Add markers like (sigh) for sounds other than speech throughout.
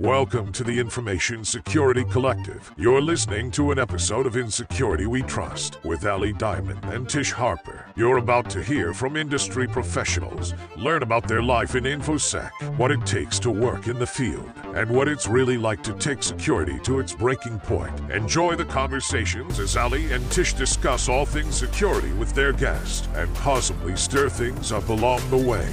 Welcome to the Information Security Collective. You're listening to an episode of In Security We Trust with Ali Diamond and Tish Harper. You're about to hear from industry professionals, learn about their life in InfoSec, what it takes to work in the field, and what it's really like to take security to its breaking point. Enjoy the conversations as Ali and Tish discuss all things security with their guest and possibly stir things up along the way.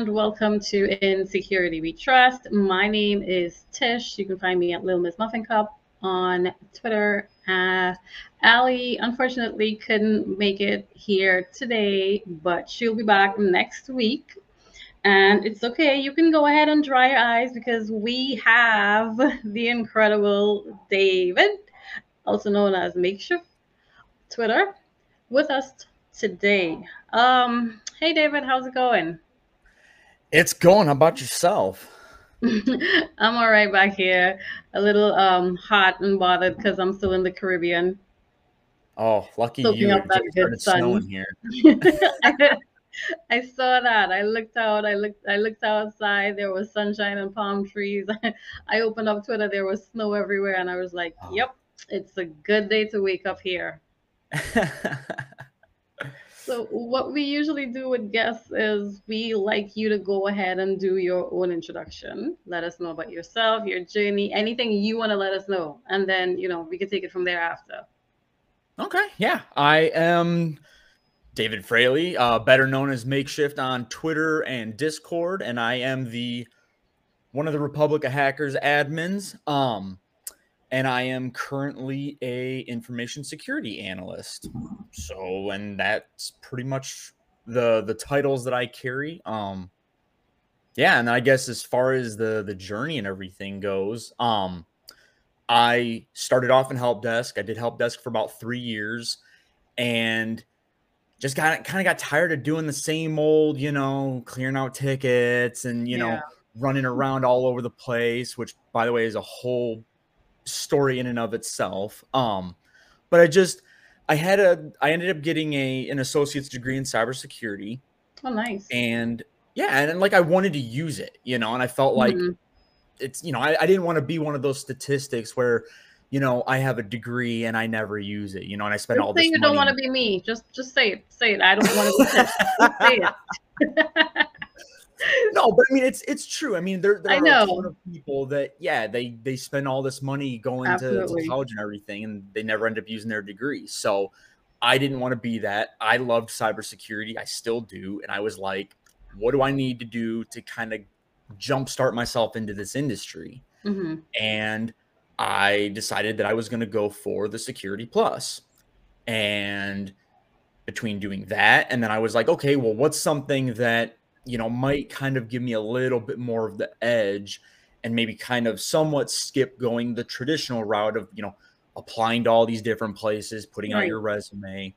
And welcome to In Security We Trust. My name is Tish. You can find me at Little Miss Muffin Cup on Twitter. Uh, Ali unfortunately couldn't make it here today, but she'll be back next week. And it's okay. You can go ahead and dry your eyes because we have the incredible David, also known as Maekshyft Twitter, with us today. Um, hey David, how's it going? It's going. How about yourself? (laughs) I'm all right back here. A little um hot and bothered because I'm still in the Caribbean. Oh, lucky Soaking you! That good sun. here. (laughs) I saw that. I looked out. I looked. I looked outside. There was sunshine and palm trees. (laughs) I opened up Twitter. There was snow everywhere, and I was like, oh. "Yep, it's a good day to wake up here." So what we usually do with guests is we like you to go ahead and do your own introduction. Let us know about yourself, your journey, anything you want to let us know. And then, you know, we can take it from there after. Okay. Yeah. I am David Fraley, uh, better known as Maekshyft on Twitter and Discord. And I am the one of the Republic of Hackers admins. Um, and I am currently a information security analyst. So, and that's pretty much the the titles that I carry. Um, yeah, and I guess as far as the the journey and everything goes, um, I started off in help desk. I did help desk for about three years, and just got kind of got tired of doing the same old, you know, clearing out tickets and you yeah. know running around all over the place. Which, by the way, is a whole story in and of itself. Um, but I just I had a I ended up getting a an associate's degree in cybersecurity. Oh, nice. And yeah, and, and like I wanted to use it, you know, and I felt like mm-hmm. it's you know I, I didn't want to be one of those statistics where you know, I have a degree and I never use it, you know, and I spend just all this. you money. don't want to be me. Just, just say it. Say it. I don't want to be (laughs) say it. (laughs) no, but I mean it's it's true. I mean there, there are a ton of people that yeah they they spend all this money going to, to, college and everything, and they never end up using their degree. So I didn't want to be that. I loved cybersecurity. I still do, and I was like, what do I need to do to kind of jumpstart myself into this industry? Mm-hmm. And I decided that I was going to go for the Security. Plus, and between doing that and then I was like, okay, well, what's something that you know, might kind of give me a little bit more of the edge and maybe kind of somewhat skip going the traditional route of, you know, applying to all these different places, putting right. out your resume.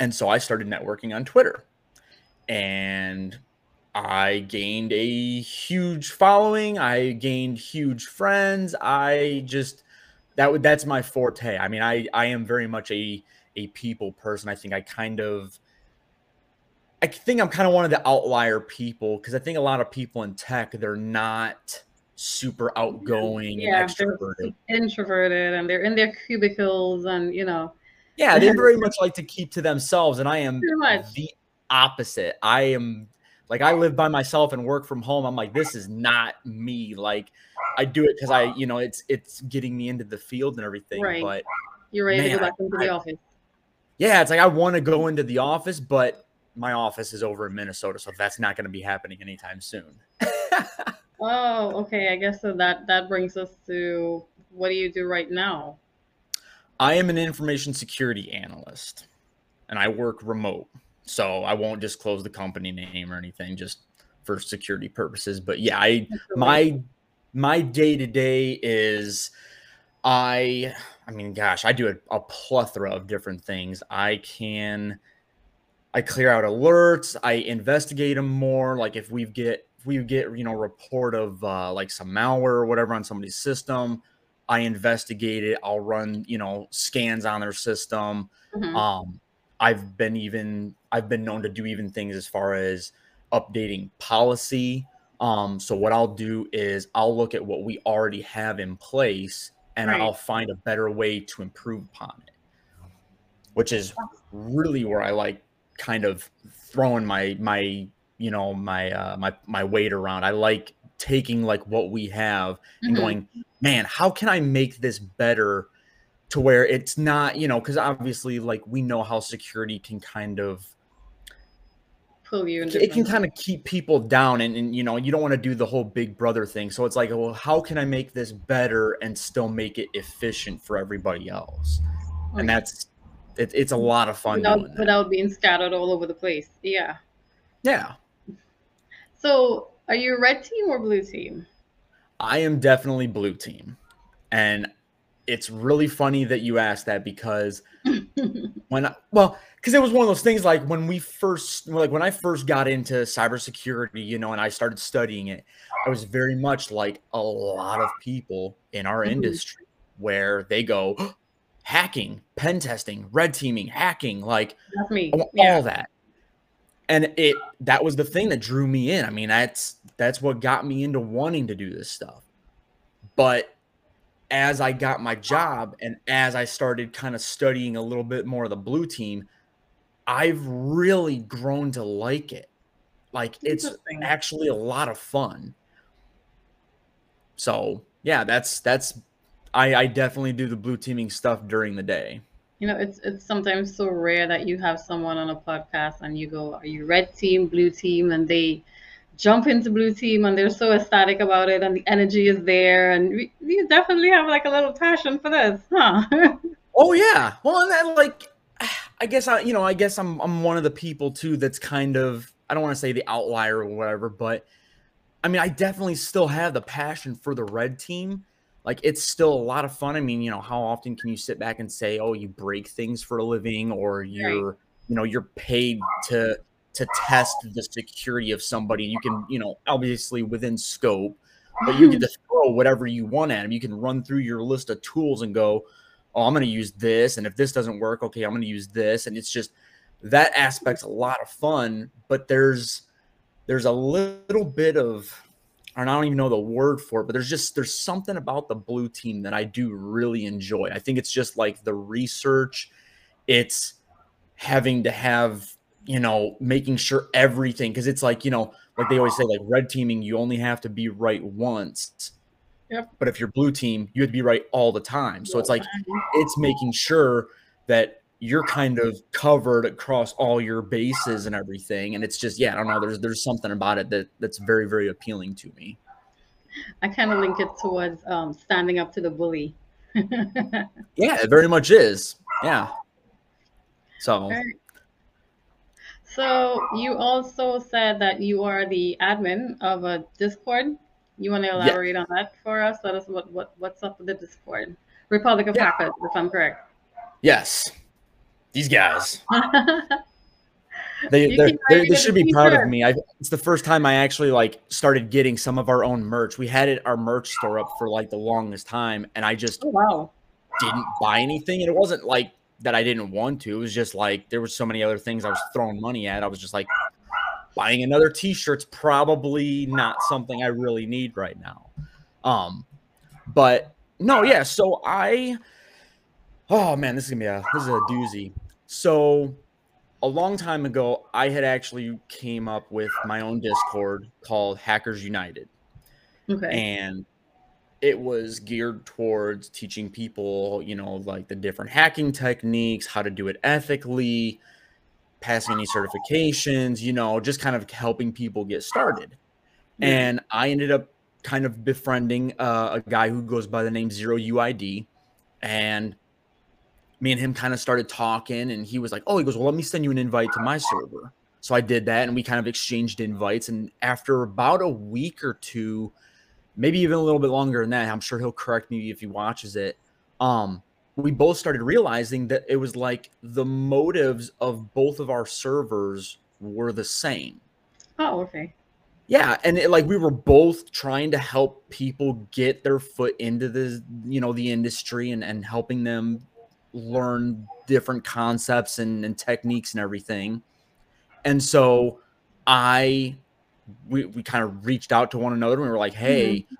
And so I started networking on Twitter. And I gained a huge following. I gained huge friends. I just that would that's my forte. I mean, I I am very much a a people person. I think I kind of I think I'm kind of one of the outlier people because I think a lot of people in tech they're not super outgoing yeah, and extroverted. introverted and they're in their cubicles and you know. Yeah, they very (laughs) much like to keep to themselves, and I am the opposite. I am like I live by myself and work from home. I'm like, this is not me. Like I do it because I, you know, it's it's getting me into the field and everything. Right. But you're ready man, to go back into I, the office. Yeah, it's like I want to go into the office, but my office is over in Minnesota, so that's not going to be happening anytime soon. (laughs) oh, okay. I guess so. That that brings us to what do you do right now? I am an information security analyst, and I work remote, so I won't disclose the company name or anything, just for security purposes. But yeah, I my my day to day is I I mean, gosh, I do a, a plethora of different things. I can I clear out alerts. I investigate them more. Like if we get if we get you know report of uh, like some malware or whatever on somebody's system, I investigate it. I'll run, you know, scans on their system. Mm-hmm. Um, I've been even I've been known to do even things as far as updating policy. Um, so what I'll do is I'll look at what we already have in place and right. I'll find a better way to improve upon it. Which is really where I like kind of throwing my my you know my uh my my weight around. I like taking like what we have and mm-hmm. going, man, how can I make this better to where it's not, you know, because obviously, like we know how security can kind of pull you. It can kind of keep people down, and, and you know, you don't want to do the whole Big Brother thing. So it's like, well, how can I make this better and still make it efficient for everybody else? And that's it, it's a lot of fun without, without being scattered all over the place. Yeah. Yeah. So, are you red team or blue team? I am definitely blue team. And it's really funny that you asked that because (laughs) when I, well, because it was one of those things like when we first like when I first got into cybersecurity, you know, and I started studying it, I was very much like a lot of people in our mm-hmm. industry where they go hacking, pen testing, red teaming, hacking, like all yeah. that. And it that was the thing that drew me in. I mean, that's that's what got me into wanting to do this stuff. But as I got my job and as I started kind of studying a little bit more of the blue team, I've really grown to like it. Like it's actually a lot of fun. So yeah, that's that's I, I definitely do the blue teaming stuff during the day. You know, it's it's sometimes so rare that you have someone on a podcast and you go, "Are you red team, blue team?" and they jump into blue team and they're so ecstatic about it and the energy is there and we, we definitely have like a little passion for this huh (laughs) oh yeah well and then like i guess i you know i guess i'm i'm one of the people too that's kind of i don't want to say the outlier or whatever but i mean i definitely still have the passion for the red team like it's still a lot of fun i mean you know how often can you sit back and say oh you break things for a living or you're right. you know you're paid to to test the security of somebody. You can, you know, obviously within scope, but you get mm-hmm. to throw whatever you want at them. You can run through your list of tools and go, oh, I'm going to use this. And if this doesn't work, okay, I'm going to use this. And it's just that aspect's a lot of fun, but there's, there's a little bit of, I don't even know the word for it, but there's just, there's something about the blue team that I do really enjoy. I think it's just like the research. It's having to have you know, making sure everything because it's like, you know, like they always say, like red teaming, you only have to be right once. Yep. But if you're blue team, you have to be right all the time. So it's like it's making sure that you're kind of covered across all your bases and everything. And it's just, yeah, I don't know. There's there's something about it that that's very, very appealing to me. I kind of link it towards um, standing up to the bully. (laughs) yeah, it very much is. Yeah. So so you also said that you are the admin of a Discord. You want to elaborate yeah. on that for us? Let us what, what what's up with the Discord? Republic of yeah. Hackers, if I'm correct. Yes, these guys. they they should be proud of me. I, it's the first time I actually like started getting some of our own merch. We had it our merch store up for like the longest time, and I just oh, wow didn't buy anything. And it wasn't like that I didn't want to. It was just like there was so many other things I was throwing money at. I was just like buying another t-shirt's probably not something I really need right now. Um but no, yeah, so I oh man, this is gonna be a this is a doozy. So a long time ago, I had actually came up with my own Discord called Hackers United. Okay. And it was geared towards teaching people, you know, like the different hacking techniques, how to do it ethically, passing any certifications, you know, just kind of helping people get started. Yeah. And I ended up kind of befriending uh, a guy who goes by the name Zero UID. And me and him kind of started talking, and he was like, Oh, he goes, Well, let me send you an invite to my server. So I did that, and we kind of exchanged invites. And after about a week or two, maybe even a little bit longer than that. I'm sure he'll correct me if he watches it. Um, we both started realizing that it was like the motives of both of our servers were the same. Oh, okay. yeah and it, like we were both trying to help people get their foot into the you know the industry and and helping them learn different concepts and, and techniques and everything and so i we, we kind of reached out to one another and we were like hey mm-hmm.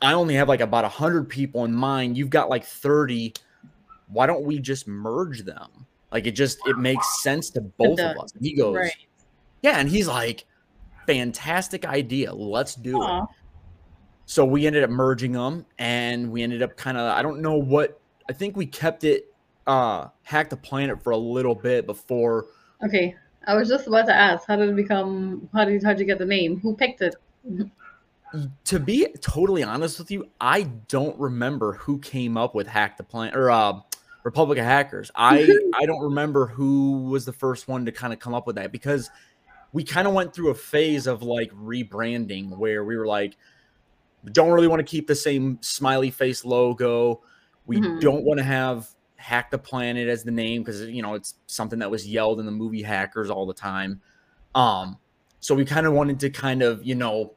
i only have like about 100 people in mind you've got like 30 why don't we just merge them like it just it makes sense to both of us and he goes right. yeah and he's like fantastic idea. Let's do Aww. it. So we ended up merging them and we ended up kind of, I don't know what, I think we kept it, uh, hack the planet for a little bit before. Okay. I was just about to ask, how did it become, how did, how'd you get the name? Who picked it? to be totally honest with you, I don't remember who came up with hack the planet or, uh, Republic of Hackers. (laughs) I I don't remember who was the first one to kind of come up with that because we kind of went through a phase of like rebranding where we were like, don't really want to keep the same smiley face logo. We mm-hmm. don't want to have Hack the Planet as the name because you know it's something that was yelled in the movie Hackers all the time. Um, so we kind of wanted to kind of you know,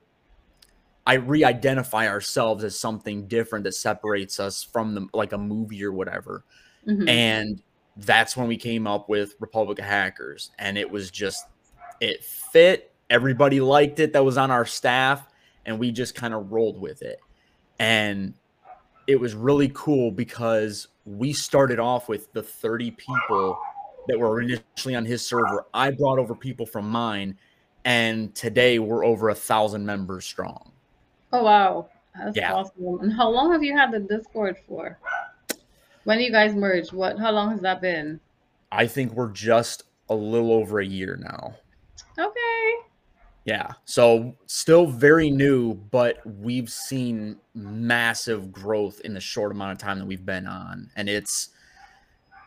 I re-identify ourselves as something different that separates us from the like a movie or whatever. Mm-hmm. And that's when we came up with Republic of Hackers, and it was just it fit. Everybody liked it that was on our staff, and we just kind of rolled with it. And it was really cool because we started off with the 30 people that were initially on his server. I brought over people from mine, and today we're over a thousand members strong. Oh wow, that's yeah. awesome! And how long have you had the Discord for? When you guys merged? What? How long has that been? I think we're just a little over a year now. Okay. Yeah. So still very new, but we've seen massive growth in the short amount of time that we've been on. And it's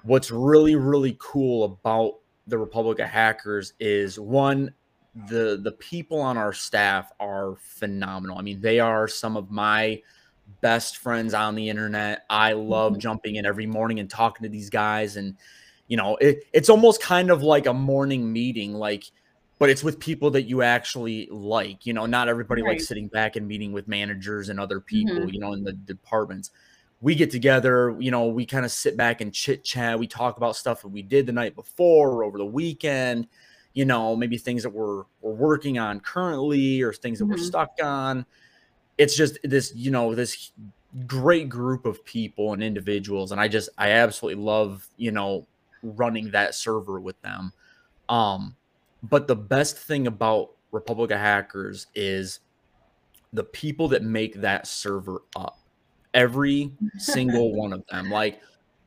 what's really, really cool about the Republic of Hackers is one, the the people on our staff are phenomenal. I mean, they are some of my best friends on the internet. I love mm-hmm. jumping in every morning and talking to these guys and you know, it, it's almost kind of like a morning meeting like but it's with people that you actually like. You know, not everybody right. likes sitting back and meeting with managers and other people, mm-hmm. you know, in the departments. We get together, you know, we kind of sit back and chit chat. We talk about stuff that we did the night before or over the weekend, you know, maybe things that we're, we're working on currently or things that mm-hmm. we're stuck on. It's just this, you know, this great group of people and individuals. And I just, I absolutely love, you know, running that server with them. Um, but the best thing about Republic of Hackers is the people that make that server up. Every single (laughs) one of them. Like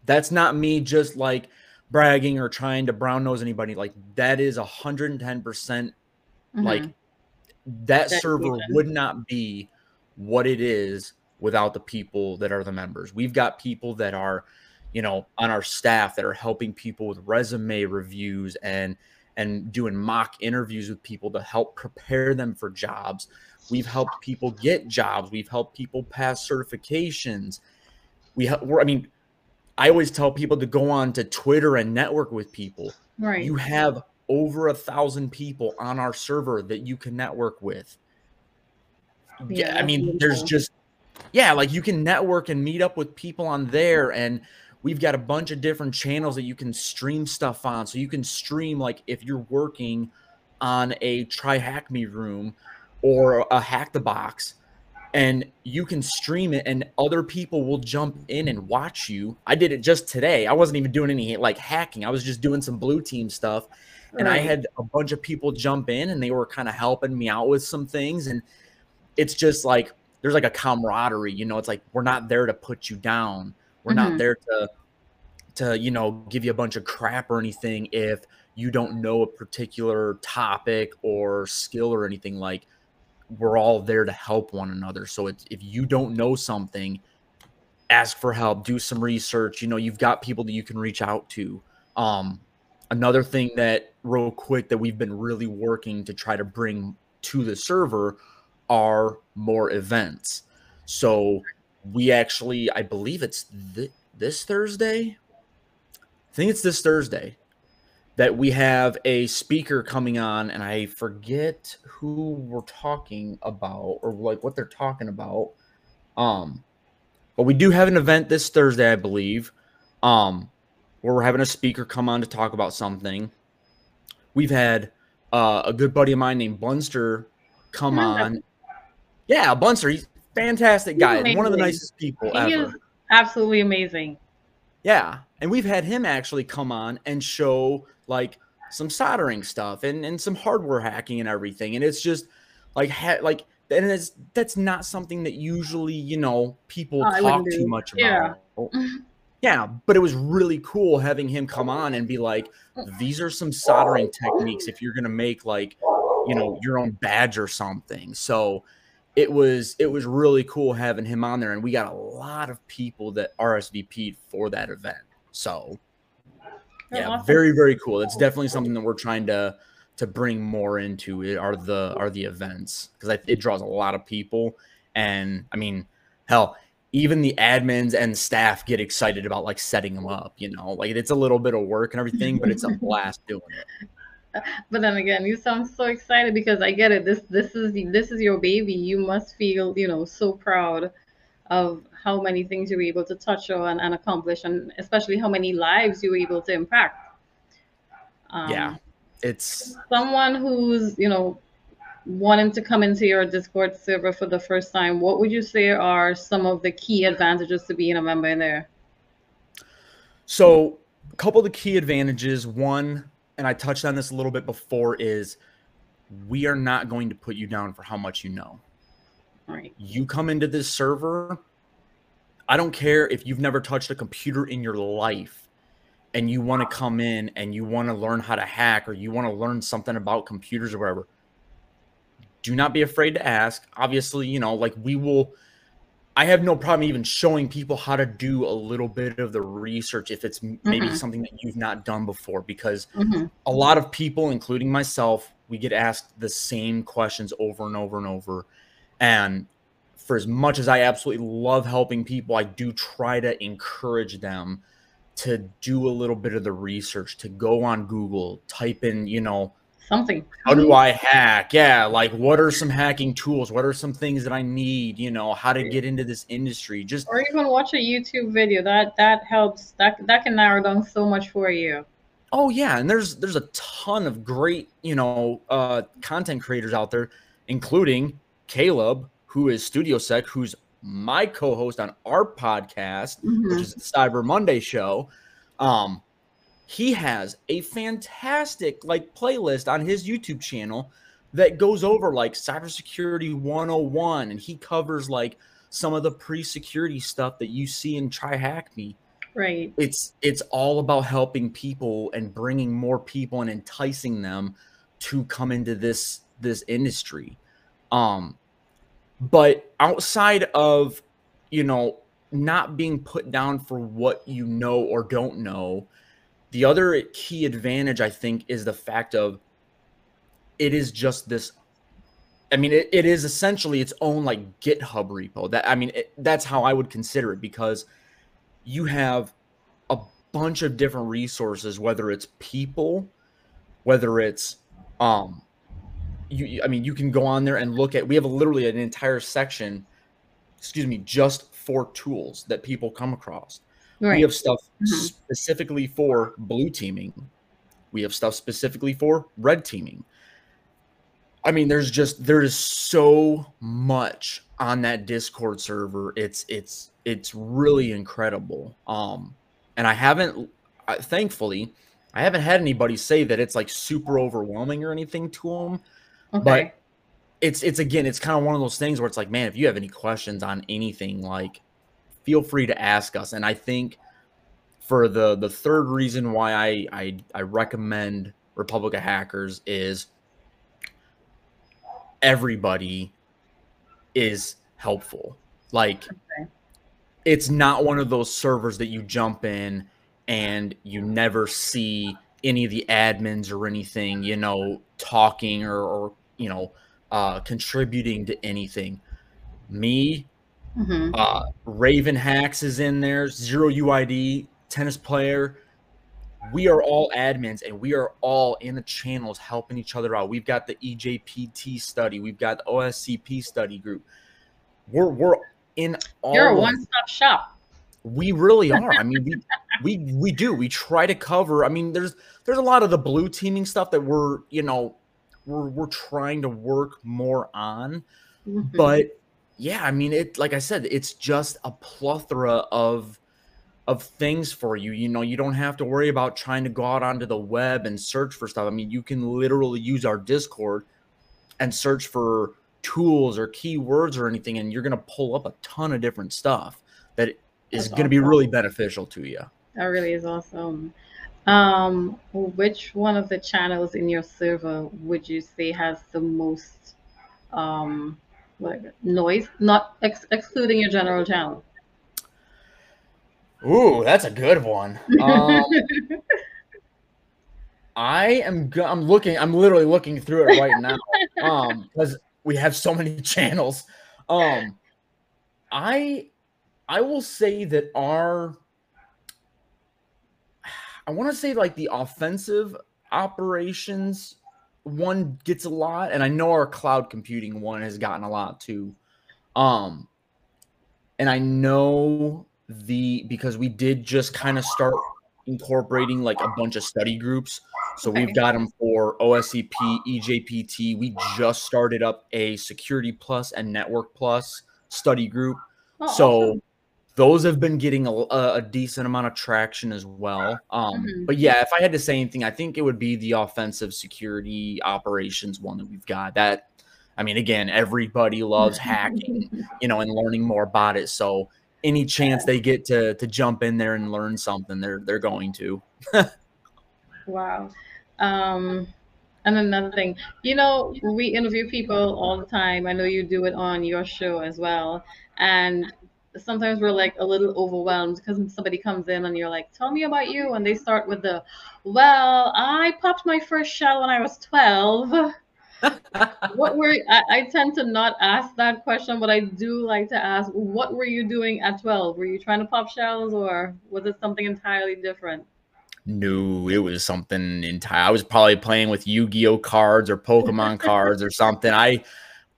that's not me just like bragging or trying to brown nose anybody. Like that is 110% mm-hmm. like that, that server would not be what it is without the people that are the members. We've got people that are, you know, on our staff that are helping people with resume reviews and and doing mock interviews with people to help prepare them for jobs. We've helped people get jobs. We've helped people pass certifications. We, I mean, I always tell people to go on to Twitter and network with people. Right. You have over a thousand people on our server that you can network with. Yeah, I mean, there's just yeah, like you can network and meet up with people on there and We've got a bunch of different channels that you can stream stuff on. So you can stream like if you're working on a TryHackMe room or a hack the box and you can stream it and other people will jump in and watch you. I did it just today. I wasn't even doing any like hacking. I was just doing some blue team stuff. And right. I had a bunch of people jump in and they were kind of helping me out with some things. And it's just like there's like a camaraderie, you know, it's like we're not there to put you down. We're mm-hmm. not there to to, you know, give you a bunch of crap or anything if you don't know a particular topic or skill or anything like we're all there to help one another. So it's, if you don't know something, ask for help, do some research, you know, you've got people that you can reach out to. Um another thing that real quick that we've been really working to try to bring to the server are more events. So we actually, I believe it's th- this Thursday. I think it's this Thursday that we have a speaker coming on, and I forget who we're talking about or like what they're talking about. Um, but we do have an event this Thursday, I believe, um, where we're having a speaker come on to talk about something. We've had uh, a good buddy of mine named Bunster come on. Yeah, Bunster, he's fantastic guy, one of the nicest people he ever. absolutely amazing. Yeah, and we've had him actually come on and show like some soldering stuff and and some hardware hacking and everything, and it's just like ha- like and it's that's not something that usually you know people oh, talk too much about. Yeah. (laughs) yeah, but it was really cool having him come on and be like, these are some soldering techniques if you're gonna make like you know your own badge or something. So it was it was really cool having him on there, and we got a lot of people that RSVP'd for that event. So yeah, awesome. very very cool. It's definitely something that we're trying to to bring more into it are the are the events because it draws a lot of people, and I mean, hell, even the admins and staff get excited about like setting them up. You know, like it's a little bit of work and everything, but it's a (laughs) blast doing it but then again you sound so excited because i get it. This this is this is your baby. You must feel you know so proud of how many things you were able to touch on and accomplish and especially how many lives you were able to impact. Um, yeah. It's someone who's you know wanting to come into your discord server for the first time what would you say are some of the key advantages to being a member in there? So a couple of the key advantages. One and I touched on this a little bit before, is we are not going to put you down for how much you know. Right. You come into this server, I don't care if you've never touched a computer in your life and you want to come in and you want to learn how to hack or you want to learn something about computers or whatever. Do not be afraid to ask. Obviously, you know, like we will I have no problem even showing people how to do a little bit of the research if it's maybe mm-hmm. something that you've not done before because mm-hmm. a lot of people including myself we get asked the same questions over and over and over and for as much as I absolutely love helping people I do try to encourage them to do a little bit of the research to go on Google type in you know something. How do I hack? Yeah, like what are some hacking tools? What are some things that I need? You know, how to get into this industry? Just or even watch a YouTube video. That that helps. That that can narrow down so much for you. Oh yeah, and there's there's a ton of great you know uh, content creators out there, including Caleb, who is Studio Sec, who's my co-host on our podcast, mm-hmm. which is the Cyber Monday show. Um, he has a fantastic like playlist on his YouTube channel that goes over like cybersecurity 101 and he covers like some of the pre-security stuff that you see in TryHackMe. Right. It's it's all about helping people and bringing more people and enticing them to come into this this industry. Um but outside of you know not being put down for what you know or don't know the other key advantage, I think, is the fact of it is just this. I mean, it, it is essentially its own like GitHub repo. That I mean, it, that's how I would consider it because you have a bunch of different resources, whether it's people, whether it's um, you. I mean, you can go on there and look at. We have literally an entire section, excuse me, just for tools that people come across. Right. We have stuff mm-hmm. specifically for blue teaming. We have stuff specifically for red teaming. I mean, there's just there is so much on that Discord server. It's it's it's really incredible. Um, and I haven't, thankfully, I haven't had anybody say that it's like super overwhelming or anything to them. Okay. But it's it's again, it's kind of one of those things where it's like, man, if you have any questions on anything, like feel free to ask us. And I think for the the third reason why I I, I recommend Republic of Hackers is everybody is helpful. Like okay. it's not one of those servers that you jump in and you never see any of the admins or anything, you know, talking or, or you know, uh, contributing to anything. Me, Mm-hmm. Uh, Raven Hacks is in there. Zero UID tennis player. we are all admins and we are all in the channels helping each other out. We've got the EJPT study, we've got the OSCP study group. We're we're in all You're a one-stop shop. We really (laughs) are. I mean, we we we do. We try to cover. I mean, there's there's a lot of the blue teaming stuff that we're, you know, we're we're trying to work more on. Mm-hmm. But yeah, I mean, it like I said, it's just a plethora of of things for you. You know, you don't have to worry about trying to go out onto the web and search for stuff. I mean, you can literally use our Discord and search for tools or keywords or anything, and you're going to pull up a ton of different stuff that is going to be really beneficial to you. That really is awesome. Um, which one of the channels in your server would you say has the most um, what, noise? Not ex- excluding your general channel. Ooh, that's a good one. (laughs) Um, I am. Go- I'm looking. I'm literally looking through it right now. Um, because we have so many (laughs) channels. Um, I, I will say that our. I want to say like the offensive operations one gets a lot, and I know our cloud computing one has gotten a lot too. Um, and I know the because we did just kind of start incorporating like a bunch of study groups. So we've got them for OSCP, EJPT. We just started up a Security Plus and Network Plus study group. Oh, so awesome. Those have been getting a, a, decent amount of traction as well. Um, mm-hmm. But yeah, if I had to say anything, I think it would be the offensive security operations one that we've got. That I mean, again, everybody loves hacking, (laughs) you know, and learning more about it. So any chance they get to to jump in there and learn something, they're they're going to. (laughs) wow. Um, and another thing, you know, we interview people all the time. I know you do it on your show as well. And sometimes we're like a little overwhelmed because somebody comes in and you're like, tell me about you. And they start with the, well, I popped my first shell when I was 12 (laughs) what were I, I, tend to not ask that question, but I do like to ask, what were you doing at 12? Were you trying to pop shells or was it something entirely different? No, it was something entire. I was probably playing with Yu-Gi-Oh cards or Pokemon cards or something. I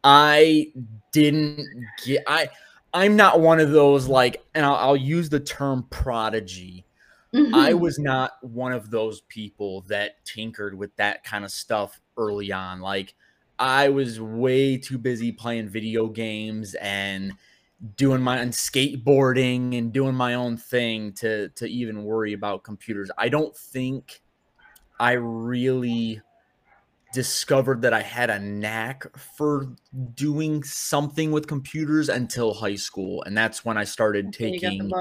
I didn't get I I'm not one of those like and I'll, I'll use the term prodigy. Mm-hmm. I was not one of those people that tinkered with that kind of stuff early on. Like I was way too busy playing video games and doing my own skateboarding and doing my own thing to to even worry about computers. I don't think I really discovered that I had a knack for doing something with computers until high school and that's when I started taking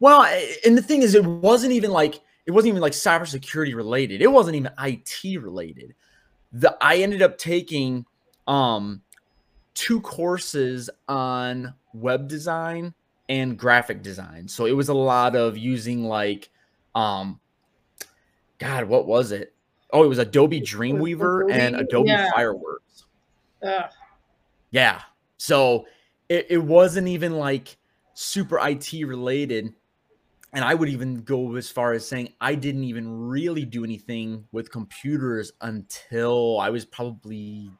Well, and the thing is it wasn't even like it wasn't even like cybersecurity related. It wasn't even IT related. The I ended up taking um two courses on web design and graphic design. So it was a lot of using like um God, what was it? Oh, it was Adobe Dreamweaver and Adobe yeah. Fireworks. Ugh. Yeah. So it, it wasn't even like super IT related and I would even go as far as saying I didn't even really do anything with computers until I was probably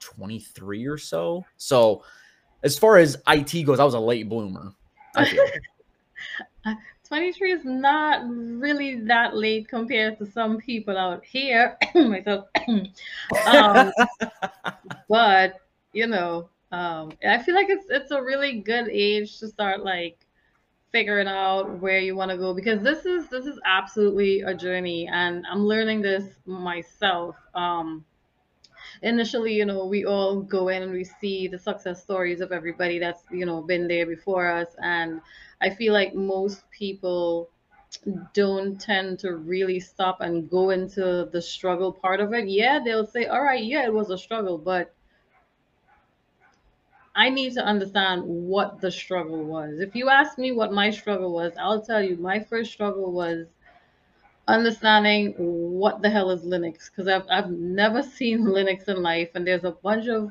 23 or so. So, as far as IT goes, I was a late bloomer. Uh, (laughs) 23 is not really that late compared to some people out here, (coughs) myself. (coughs) um, (laughs) but you know, um, I feel like it's it's a really good age to start like figuring out where you want to go because this is this is absolutely a journey and i'm learning this myself um initially you know we all go in and we see the success stories of everybody that's you know been there before us and i feel like most people don't tend to really stop and go into the struggle part of it yeah they'll say all right yeah it was a struggle but I need to understand what the struggle was. If you ask me what my struggle was, I'll tell you my first struggle was understanding what the hell is Linux because I've, I've never (laughs) seen Linux in life and there's a bunch of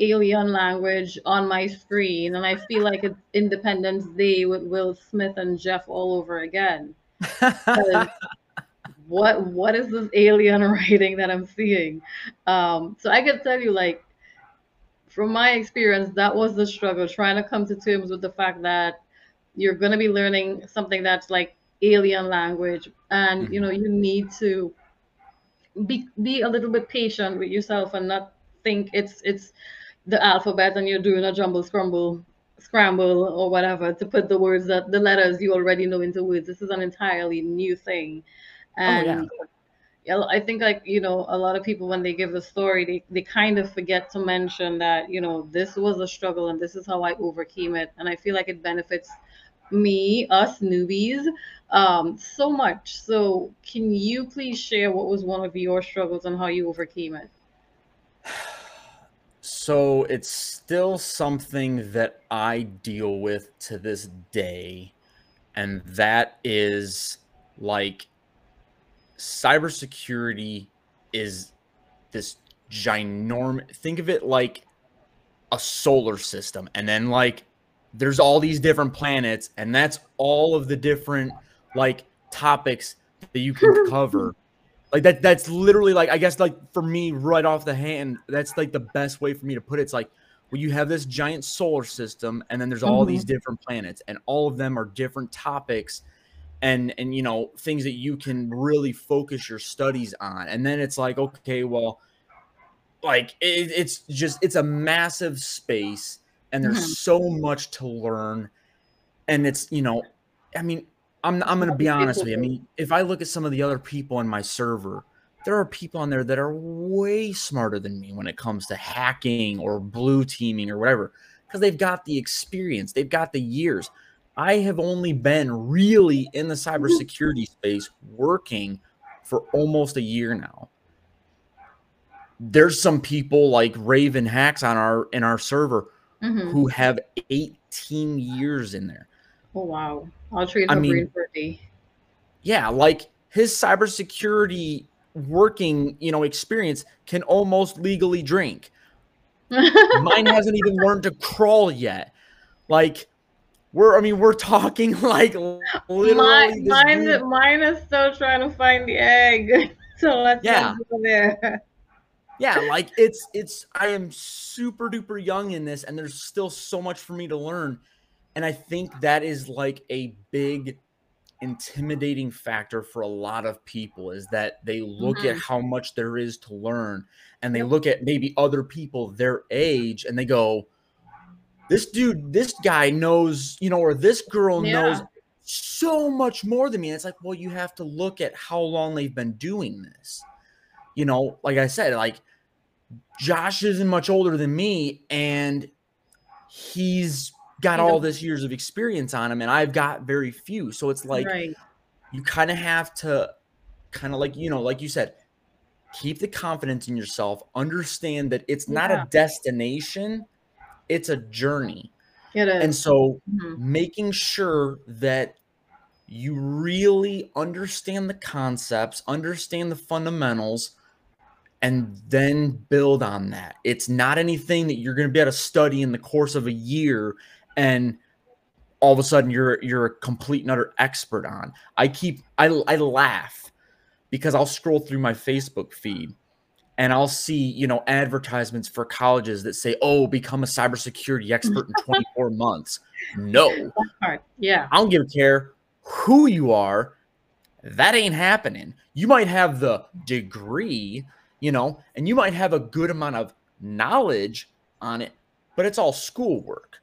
alien language on my screen and I feel like it's Independence Day with Will Smith and Jeff all over again. (laughs) what what is this alien (laughs) writing that I'm seeing? Um, so I can tell you, like, from my experience, that was the struggle trying to come to terms with the fact that you're going to be learning something that's like alien language, and mm-hmm. you know you need to be be a little bit patient with yourself and not think it's it's the alphabet and you're doing a jumble scramble scramble or whatever to put the words that the letters you already know into words. This is an entirely new thing. And oh, yeah. I think like, you know, a lot of people when they give the story, they, they kind of forget to mention that, you know, this was a struggle and this is how I overcame it. And I feel like it benefits me, us newbies, um, so much. So can you please share what was one of your struggles and how you overcame it? So it's still something that I deal with to this day. And that is like cybersecurity is this ginormous think of it like a solar system and then like there's all these different planets and that's all of the different like topics that you can cover (laughs) like that that's literally like I guess like for me right off the hand, that's like the best way for me to put it. It's like well, you have this giant solar system and then there's all mm-hmm. these different planets and all of them are different topics and and you know things that you can really focus your studies on and then it's like okay well like it, it's just it's a massive space and there's mm-hmm. so much to learn and it's you know i mean I'm I'm gonna be honest with you. I (laughs) mean, if I look at some of the other people in my server, there are people on there that are way smarter than me when it comes to hacking or blue teaming or whatever, because they've got the experience, they've got the years. I have only been really in the cybersecurity space working for almost a year now. There's some people like Raven Hacks on our in our server mm-hmm. who have 18 years in there. Oh wow. I'll him mean, Yeah, like his cybersecurity working, you know, experience can almost legally drink. (laughs) Mine hasn't even learned to crawl yet. Like we're I mean, we're talking (laughs) like literally mine, mine, mine is still trying to find the egg. (laughs) so let's yeah. go there. Yeah, like it's it's I am super duper young in this and there's still so much for me to learn and I think that is like a big intimidating factor for a lot of people is that they look mm-hmm. at how much there is to learn and they look at maybe other people their age and they go this dude this guy knows you know or this girl yeah. knows so much more than me and it's like well you have to look at how long they've been doing this you know like i said like josh isn't much older than me and he's got all this years of experience on him and I've got very few. So it's like right. you kind of have to kind of like, you know, like you said, keep the confidence in yourself, understand that it's not yeah. a destination, it's a journey. It is. And so mm-hmm. making sure that you really understand the concepts, understand the fundamentals, and then build on that. It's not anything that you're going to be able to study in the course of a year and all of a sudden you're you're a complete and utter expert on. I keep I I laugh because I'll scroll through my Facebook feed and I'll see, you know, advertisements for colleges that say, "Oh, become a cybersecurity expert in (laughs) 24 months." No. Yeah. I don't give a care who you are. That ain't happening. You might have the degree, you know, and you might have a good amount of knowledge on it, but it's all schoolwork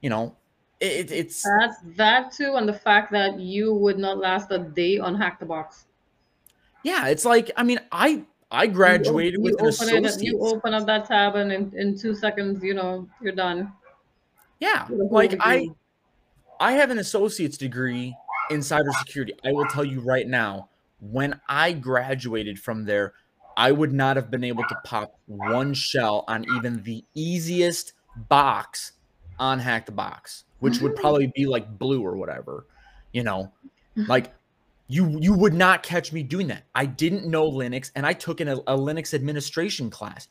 you know, it, it's that's that too, and the fact that you would not last a day on Hack the Box. Yeah, it's like I mean, I I graduated you, you with an associate's. It, you open up that tab, and in, in two seconds, you know, you're done. Yeah, like I I have an associate's degree in cybersecurity. I will tell you right now, when I graduated from there, I would not have been able to pop one shell on even the easiest box on Hack the Box, which would mm-hmm. probably be like blue or whatever. You know, mm-hmm. like you you would not catch me doing that. I didn't know Linux, and I took in a, a Linux administration class.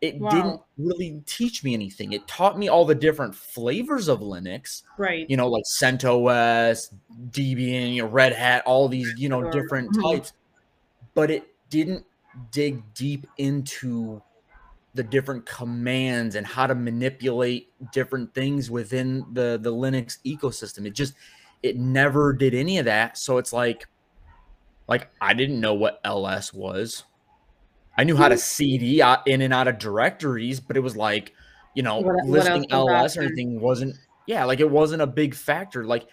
It wow. didn't really teach me anything. It taught me all the different flavors of Linux, right? You know, like CentOS, Debian, you know, Red Hat, all these you know sure. different mm-hmm. types. but it didn't dig deep into the different commands and how to manipulate different things within the the Linux ecosystem. It just it never did any of that. So it's like like I didn't know what ls was. I knew how to CD uh, in and out of directories, but it was like, you know, what, listing what ls or anything wasn't yeah, like it wasn't a big factor. Like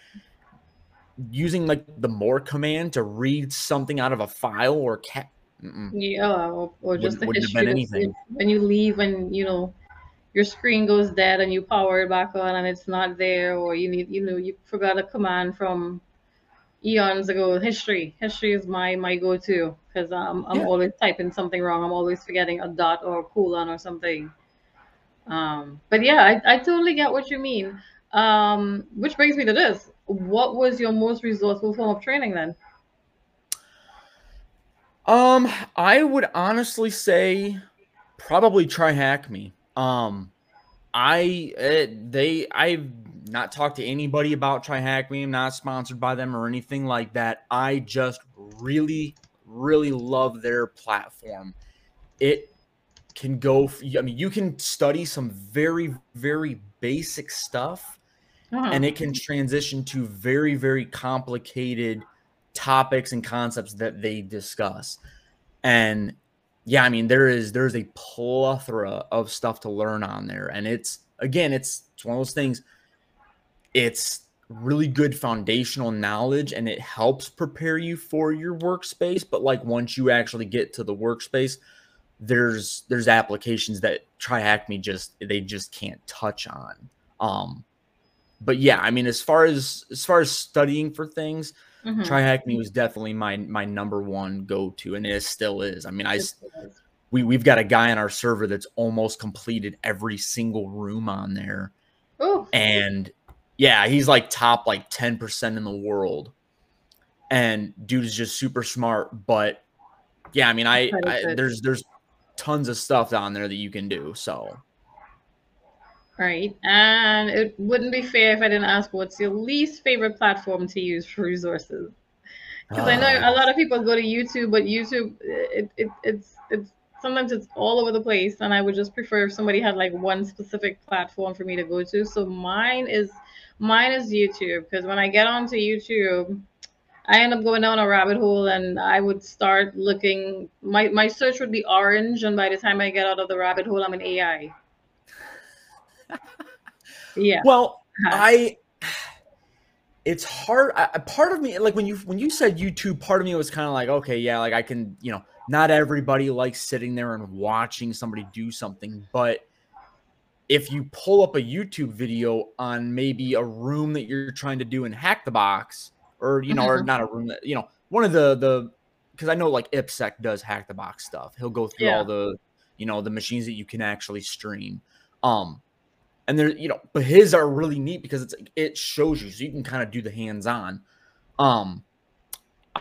using like the more command to read something out of a file or cat Mm-mm. Yeah, or, or just wouldn't, the history. anything. When you leave, when you know your screen goes dead and you power it back on and it's not there, or you need, you know, you forgot a command from eons ago. History, history is my my go-to because I'm I'm yeah. always typing something wrong. I'm always forgetting a dot or a colon or something. Um, but yeah, I, I totally get what you mean. Um, which brings me to this: What was your most resourceful form of training then? Um, I would honestly say probably TryHackMe. Um, I uh, they I've not talked to anybody about TryHackMe. I'm not sponsored by them or anything like that. I just really really love their platform. It can go. I mean, you can study some very very basic stuff, uh-huh. and it can transition to very very complicated topics and concepts that they discuss. And yeah, I mean there is there's a plethora of stuff to learn on there. And it's again, it's, it's one of those things. It's really good foundational knowledge and it helps prepare you for your workspace. But like once you actually get to the workspace, there's there's applications that TryHackMe just they just can't touch on. Um, but yeah, I mean, as far as as far as studying for things, mm-hmm. TryHackMe was definitely my my number one go to, and it still is. I mean, I we we've got a guy on our server that's almost completed every single room on there, Ooh. and yeah, he's like top like ten percent in the world, and dude is just super smart. But yeah, I mean, I, I there's there's tons of stuff down there that you can do. So Right. And it wouldn't be fair if I didn't ask what's your least favorite platform to use for resources. Because I know ah. a lot of people go to YouTube, but YouTube, it, it, it's it's sometimes it's all over the place, and I would just prefer if somebody had like one specific platform for me to go to. So mine is mine is YouTube because when I get onto YouTube, I end up going down a rabbit hole, and I would start looking. My my search would be orange, and by the time I get out of the rabbit hole, I'm in AI (laughs) yeah. Well, I it's hard I, part of me like when you when you said youtube part of me was kind of like okay yeah like i can you know not everybody likes sitting there and watching somebody do something but if you pull up a youtube video on maybe a room that you're trying to do and hack the box or you know mm-hmm. or not a room that you know one of the the because i know like IppSec does hack the box stuff he'll go through yeah. all the you know the machines that you can actually stream um and there you know but his are really neat because it's it shows you so you can kind of do the hands on um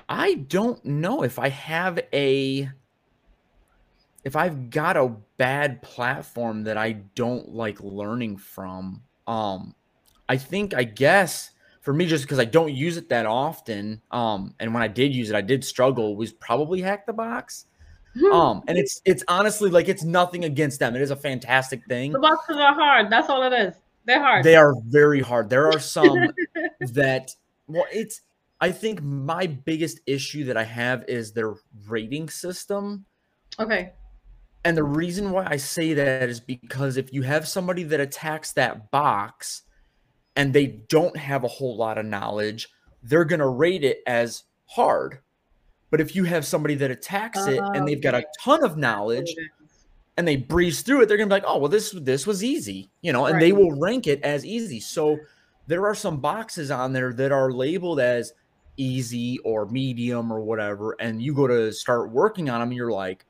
i don't know if i have a if i've got a bad platform that i don't like learning from um i think i guess for me just because i don't use it that often um and when i did use it i did struggle was probably hack the box. Um, and it's it's honestly like it's nothing against them. It is a fantastic thing. The boxes are hard. That's all it is. They're hard. They are very hard. There are some (laughs) that well, it's I think my biggest issue that I have is their rating system. Okay. And the reason why I say that is because if you have somebody that attacks that box and they don't have a whole lot of knowledge, they're going to rate it as hard. But if you have somebody that attacks it and oh, they've got a ton of knowledge and they breeze through it, they're gonna be like, oh well, this this was easy, you know, and right. they will rank it as easy. So there are some boxes on there that are labeled as easy or medium or whatever, and you go to start working on them, and you're like,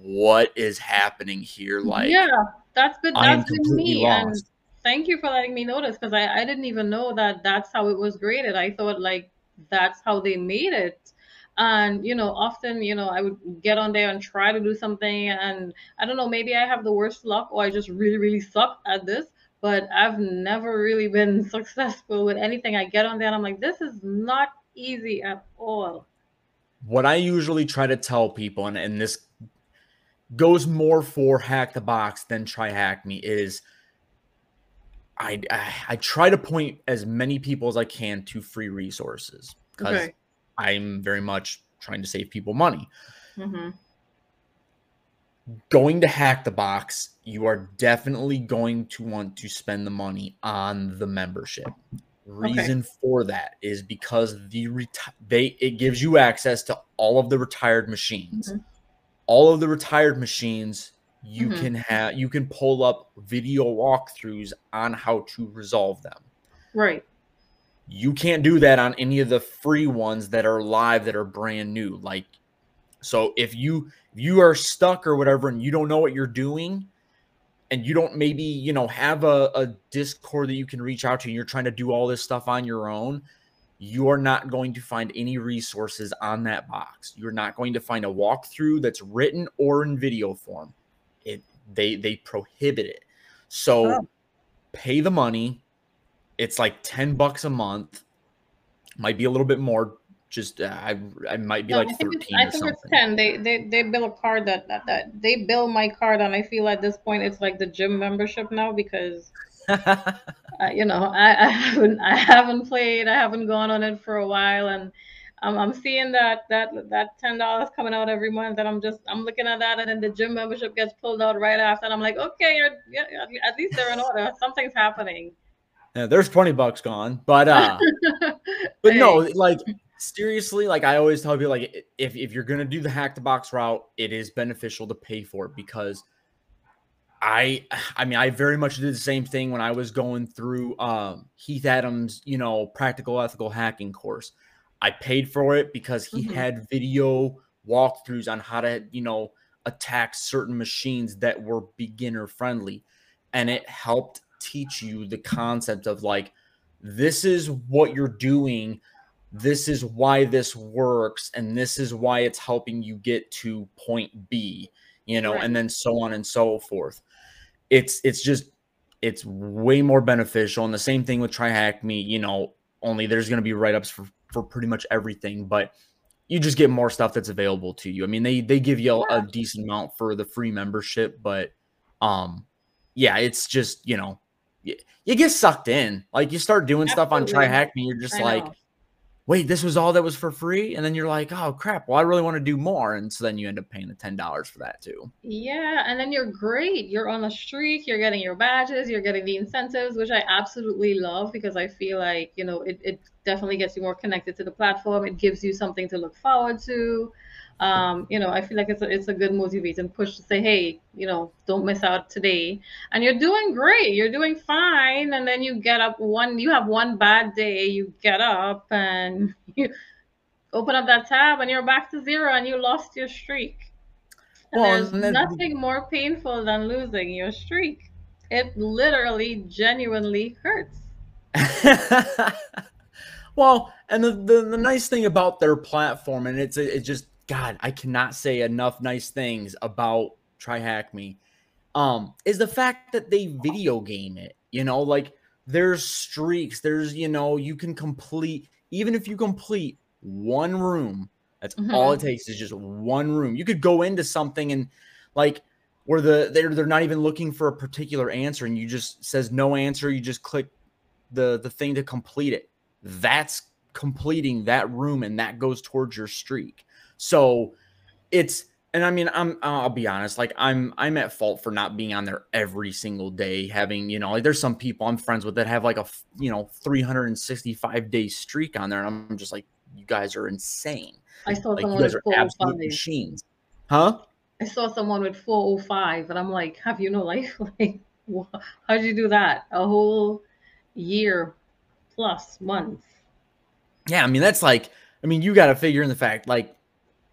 what is happening here? Like, yeah, that's been that's been me. Lost. And thank you for letting me know this because I, I didn't even know that that's how it was graded. I thought like that's how they made it and you know often you know i would get on there and try to do something. And i don't know maybe i have the worst luck or i just really really suck at this but i've never really been (laughs) successful with anything. I get on there and i'm like this is not easy at all. What I usually try to tell people, and, and this goes more for hack the box than TryHackMe, is I, I, I try to point as many people as I can to free resources. Because okay. I'm very much trying to save people money. Mm-hmm. Going to hack the box, you are definitely going to want to spend the money on the membership. Reason okay. for that is because the reti- they it gives you access to all of the retired machines. Mm-hmm. All of the retired machines you mm-hmm. can have you can pull up video walkthroughs on how to resolve them. Right. You can't do that on any of the free ones that are live that are brand new. Like so if you if you are stuck or whatever and you don't know what you're doing, and you don't maybe you know have a, a discord that you can reach out to and you're trying to do all this stuff on your own you are not going to find any resources on that box you're not going to find a walkthrough that's written or in video form it they they prohibit it so oh. pay the money it's like 10 bucks a month might be a little bit more just uh, I, I might be no, like I 13 I think it's 10 they, they they bill a card that, that that they bill my card and I feel at this point it's like the gym membership now because (laughs) uh, you know I, I haven't I haven't played I haven't gone on it for a while and I'm, I'm seeing that that that ten dollars coming out every month, and I'm just I'm looking at that, and then the gym membership gets pulled out right after, and I'm like, okay, you're yeah, at least they're in order. Something's happening. Yeah, there's twenty bucks gone, but uh, (laughs) but hey. no, like seriously, like I always tell people, like if, if you're gonna do the hack the box route, it is beneficial to pay for it because I I mean I very much did the same thing when I was going through um, Heath Adams, you know, practical ethical hacking course. I paid for it because he mm-hmm. had video walkthroughs on how to, you know, attack certain machines that were beginner friendly. And it helped teach you the concept of like, this is what you're doing this is why this works and this is why it's helping you get to point B, you know, right. and then so on and so forth. It's it's just it's way more beneficial. And the same thing with TryHackMe, you know, only there's going to be write-ups for for pretty much everything, but you just get more stuff that's available to you. I mean, they they give you a, a decent amount for the free membership, but um yeah, it's just, you know, you, you get sucked in. Like you start doing Absolutely. stuff on TryHackMe, you're just I like know wait, this was all that was for free? And then you're like, oh crap, well, I really want to do more. And so then you end up paying the ten dollars for that too. Yeah, and then you're great. You're on a streak, you're getting your badges, you're getting the incentives, which I absolutely love because I feel like, you know, it, it definitely gets you more connected to the platform. It gives you something to look forward to um, you know, I feel like it's a, it's a good motivation push to say, hey, you know, don't miss out today. And you're doing great. You're doing fine. And then you get up one, you have one bad day, you get up and (laughs) you open up that tab and you're back to zero and you lost your streak. And well, there's nothing more painful than losing your streak. It literally, genuinely hurts. (laughs) well, and the, the, the nice thing about their platform, and it's it just God, I cannot say enough nice things about TryHackMe. Um, is the fact that they video game it. You know, like there's streaks. There's you know you can complete even if you complete one room. That's mm-hmm. all it takes is just one room. You could go into something and like where the they're they're not even looking for a particular answer and you just says no answer. You just click the the thing to complete it. That's completing that room and that goes towards your streak. So it's and I mean I'm I'll be honest like I'm I'm at fault for not being on there every single day having you know like there's some people I'm friends with that have like a you know 365 day streak on there and I'm just like you guys are insane. I saw like, someone with 405 machines. Huh? I saw someone with 405 and I'm like have you no life (laughs) like how'd you do that a whole year plus months yeah I mean that's like I mean you got to figure in the fact like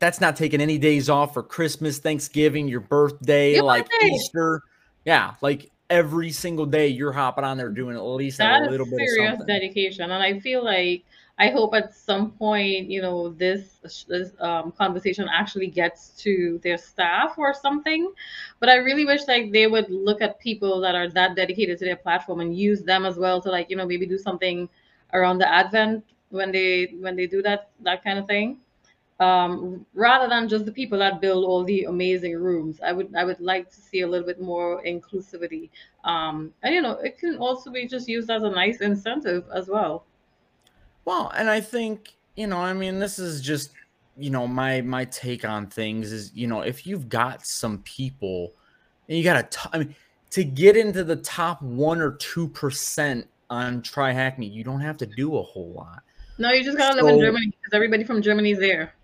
that's not taking any days off for Christmas, Thanksgiving, your birthday, your like birthday. Easter. Yeah, like every single day you're hopping on there doing at least that a little bit of serious dedication. And I feel like I hope at some point, you know, this this um, conversation actually gets to their staff or something. But I really wish like they would look at people that are that dedicated to their platform and use them as well to like, you know, maybe do something around the advent when they when they do that that kind of thing um, rather than just the people that build all the amazing rooms. I would I would like to see a little bit more inclusivity. Um, and you know, it can also be just used as a nice incentive as well. Well, and I think you know, I mean, this is just you know my my take on things is you know if you've got some people and you got to I mean to get into the top one or two percent on TryHackMe, you don't have to do a whole lot. No, you just gotta so, live in Germany because everybody from Germany's there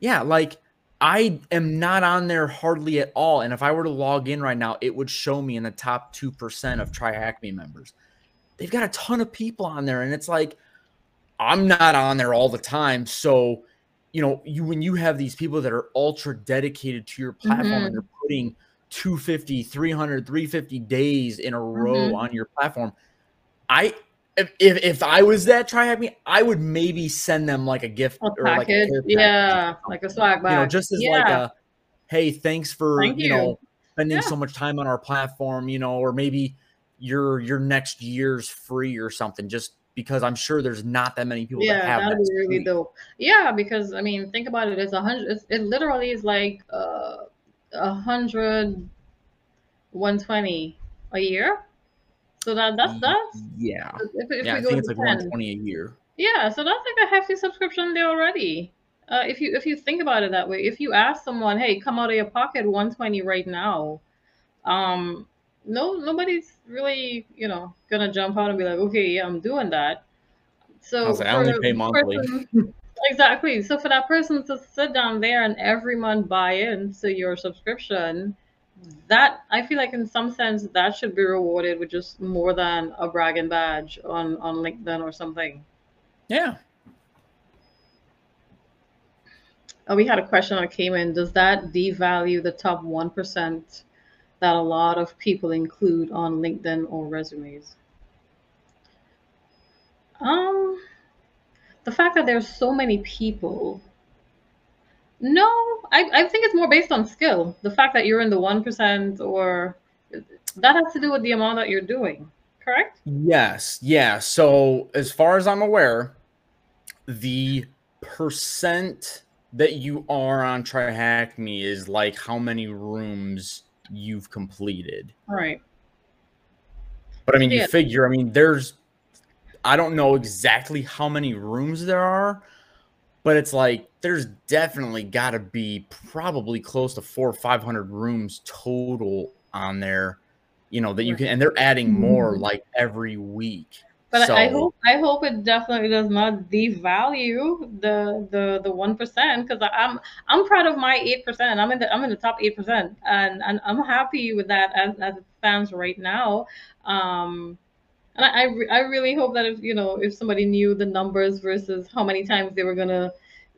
yeah, like I am not on there hardly at all. And if I were to log in right now, it would show me in the top 2% of Try Hack members. They've got a ton of people on there. And it's like, I'm not on there all the time. So, you know, you when you have these people that are ultra dedicated to your platform mm-hmm. and they're putting 250, 300, 350 days in a row mm-hmm. on your platform, I if, if, if I was that me, I would maybe send them like a gift a or like a yeah, like a swag bag. You know, just as yeah. like a hey, thanks for Thank you. you. know spending yeah. so much time on our platform, you know, or maybe your your next year's free or something, just because I'm sure there's not that many people yeah, that have that'd that. Be really dope. Yeah, because I mean, think about it. It's a hundred. It literally is like uh, a hundred, one twenty a year. So that that's that's yeah. If, if yeah, I think it's like 10, 120 a year. Yeah, so that's like a hefty subscription there already. Uh, if you if you think about it that way, if you ask someone, "Hey, come out of your pocket 120 right now," um, no, nobody's really you know gonna jump out and be like, "Okay, yeah, I'm doing that." So I, like, I only pay monthly. Person, (laughs) exactly. So for that person to sit down there and every month buy into your subscription, that I feel like in some sense that should be rewarded with just more than a bragging badge on on LinkedIn or something. Yeah. Oh, we had a question that came in. Does that devalue the top one percent that a lot of people include on LinkedIn or resumes? Um, the fact that there's so many people no, I, I think it's more based on skill. The fact that you're in the 1% or that has to do with the amount that you're doing, correct? Yes. Yeah. So, as far as I'm aware, the percent that you are on TryHackMe is like how many rooms you've completed. Right. But I mean, yeah. you figure, I mean, there's, I don't know exactly how many rooms there are, but it's like there's definitely got to be probably close to four or five hundred rooms total on there you know that you can and they're adding more mm-hmm. like every week but so, I hope I hope it definitely does not devalue the the the one percent because I'm I'm proud of my eight percent. I'm in the I'm in the top eight percent, and and I'm happy with that as as it stands right now. Um, and I, I, I really hope that if you know if somebody knew the numbers versus how many times they were gonna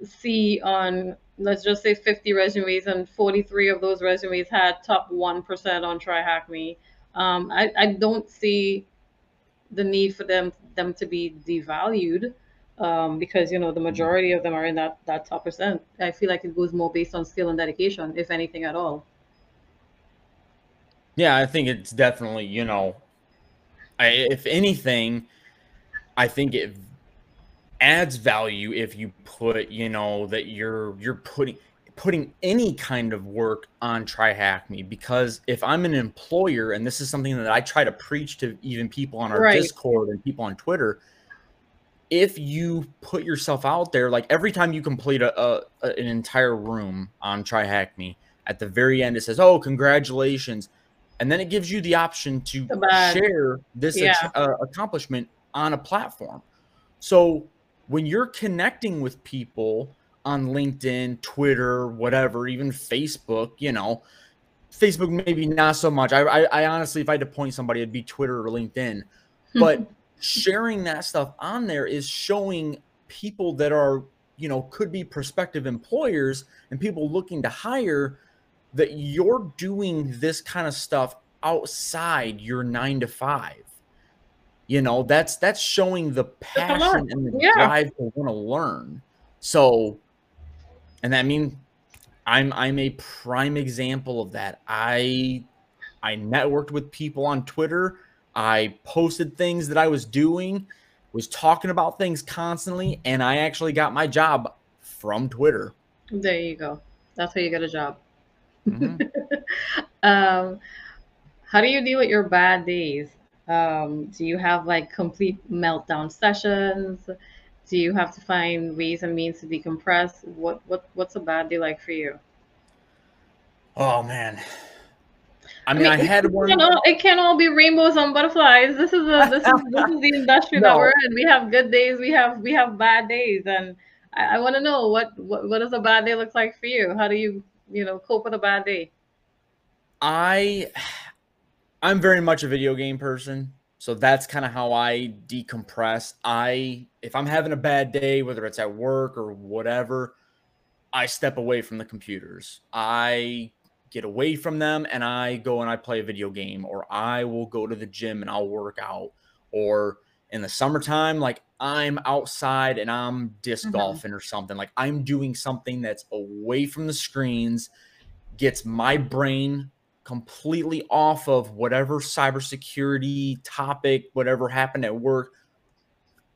see on let's just say 50 resumes and 43 of those resumes had top 1% on try me um, I, I don't see the need for them them to be devalued um, because you know the majority of them are in that that top percent. I feel like it goes more based on skill and dedication if anything at all. Yeah i think it's definitely you know I, if anything, I think it adds value if you put, you know, that you're you're putting putting any kind of work on TryHackMe because if i'm an employer and this is something that i try to preach to even people on our right. discord and people on twitter if you put yourself out there like every time you complete a, a, an entire room on TryHackMe at the very end it says oh congratulations and then it gives you the option to share this yeah. uh, accomplishment on a platform. So when you're connecting with people on LinkedIn, Twitter, whatever, even Facebook, you know, Facebook maybe not so much. I, I, I honestly, if I had to point somebody, it'd be Twitter or LinkedIn. (laughs) But sharing that stuff on there is showing people that are, you know, could be prospective employers and people looking to hire that you're doing this kind of stuff outside your nine to five. You know, that's that's showing the passion and the yeah. drive to want to learn. So, and I mean I'm I'm a prime example of that. I I networked with people on Twitter. I posted things that I was doing, was talking about things constantly, and I actually got my job from Twitter. There you go. That's how you get a job. Mm-hmm. (laughs) um, how do you deal with your bad days? Um, do you have like complete meltdown sessions? Do you have to find ways and means to decompress? What what what's a bad day like for you? Oh man. I mean, I, mean, I had one. Can't all, it can't all be rainbows and butterflies. This is a this is this is the (laughs) industry no. that we're in. We have good days. We have we have bad days, and I, I want to know what, what what does a bad day look like for you? How do you you know cope with a bad day? I I'm very much a video game person. So that's kind of how I decompress. I if I'm having a bad day, whether it's at work or whatever, I step away from the computers. I get away from them and I go and I play a video game or I will go to the gym and I'll work out or in the summertime like I'm outside and I'm disc mm-hmm. golfing or something like I'm doing something that's away from the screens gets my brain completely off of whatever cybersecurity topic, whatever happened at work,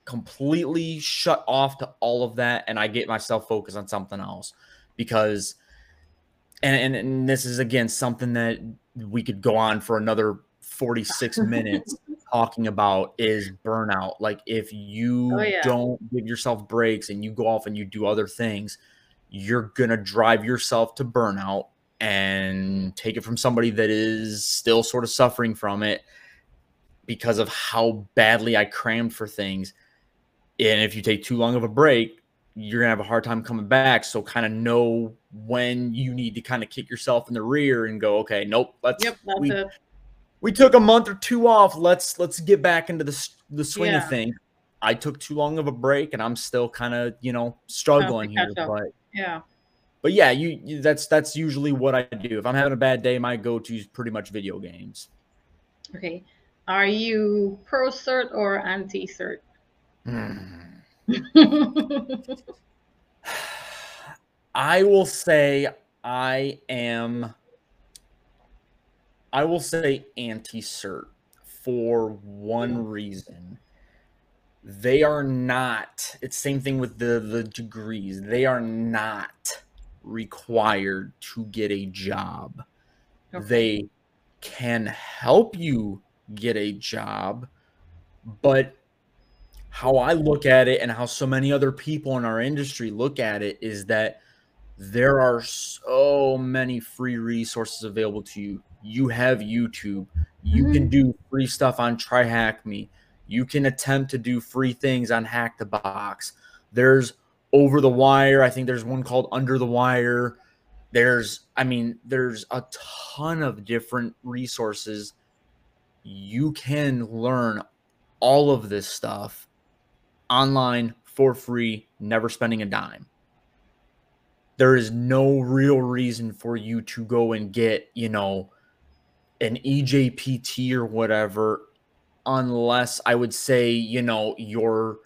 completely shut off to all of that. And I get myself focused on something else because, and, and, and this is again something that we could go on for another 46 (laughs) minutes talking about is burnout. Like if oh, you oh, yeah. don't give yourself breaks and you go off and you do other things, you're going to drive yourself to burnout and take it from somebody that is still sort of suffering from it because of how badly I crammed for things. And if you take too long of a break, you're gonna have a hard time coming back. So kind of know when you need to kind of kick yourself in the rear and go, okay, nope, let's yep, we, it. We took a month or two off. Let's let's get back into the the swing yeah. of things. I took too long of a break and I'm still kind of, you know, struggling here. But yeah but yeah, you, you, that's that's usually what I do. If I'm having a bad day, my go-to is pretty much video games. Okay, are you pro cert or anti cert? Hmm. (sighs) I will say I am. I will say anti cert for one reason. They are not. It's same thing with the the degrees. They are not required to get a job. Okay. They can help you get a job, but how I look at it and how so many other people in our industry look at it is that there are so many free resources available to you. You have YouTube. You mm-hmm. can do free stuff on TryHackMe. You can attempt to do free things on Hack the Box. There's over the wire. I think there's one called under the wire. There's, I mean, there's a ton of different resources. You can learn all of this stuff online for free, never spending a dime. There is no real reason for you to go and get, you know, an EJPT or whatever, unless I would say, you know, you're